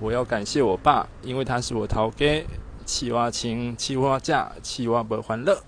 我要感谢我爸，因为他是我陶家气蛙情气蛙价气蛙不欢乐。